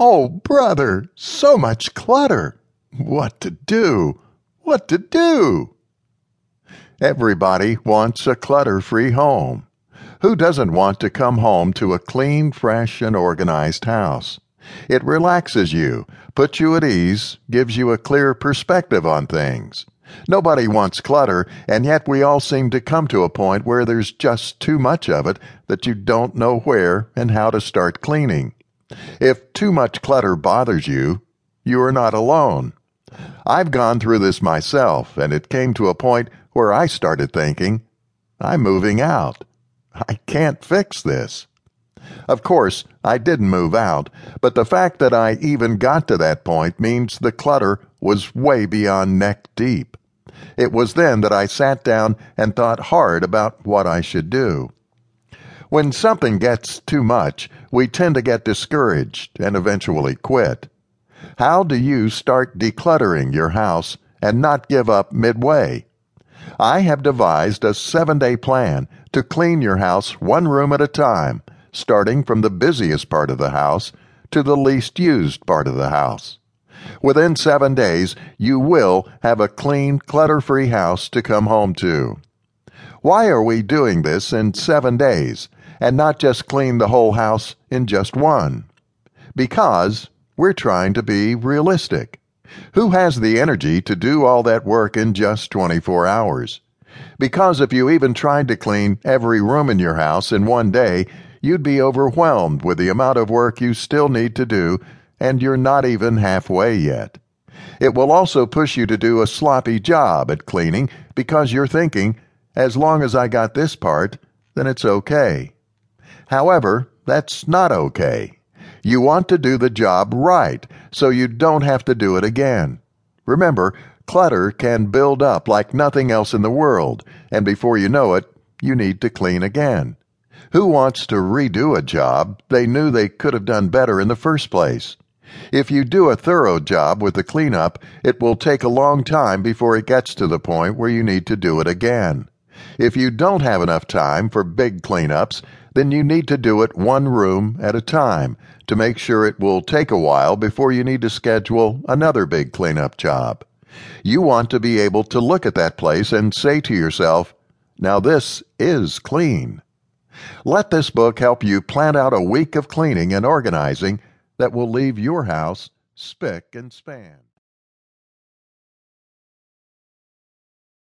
Oh, brother, so much clutter. What to do? What to do? Everybody wants a clutter free home. Who doesn't want to come home to a clean, fresh, and organized house? It relaxes you, puts you at ease, gives you a clear perspective on things. Nobody wants clutter, and yet we all seem to come to a point where there's just too much of it that you don't know where and how to start cleaning. If too much clutter bothers you, you are not alone. I've gone through this myself, and it came to a point where I started thinking, I'm moving out. I can't fix this. Of course, I didn't move out, but the fact that I even got to that point means the clutter was way beyond neck deep. It was then that I sat down and thought hard about what I should do. When something gets too much, we tend to get discouraged and eventually quit. How do you start decluttering your house and not give up midway? I have devised a seven day plan to clean your house one room at a time, starting from the busiest part of the house to the least used part of the house. Within seven days, you will have a clean, clutter free house to come home to. Why are we doing this in seven days? And not just clean the whole house in just one. Because we're trying to be realistic. Who has the energy to do all that work in just 24 hours? Because if you even tried to clean every room in your house in one day, you'd be overwhelmed with the amount of work you still need to do, and you're not even halfway yet. It will also push you to do a sloppy job at cleaning because you're thinking, as long as I got this part, then it's okay. However, that's not okay. You want to do the job right so you don't have to do it again. Remember, clutter can build up like nothing else in the world, and before you know it, you need to clean again. Who wants to redo a job they knew they could have done better in the first place? If you do a thorough job with the cleanup, it will take a long time before it gets to the point where you need to do it again. If you don't have enough time for big cleanups, then you need to do it one room at a time to make sure it will take a while before you need to schedule another big cleanup job. You want to be able to look at that place and say to yourself, now this is clean. Let this book help you plan out a week of cleaning and organizing that will leave your house spick and span.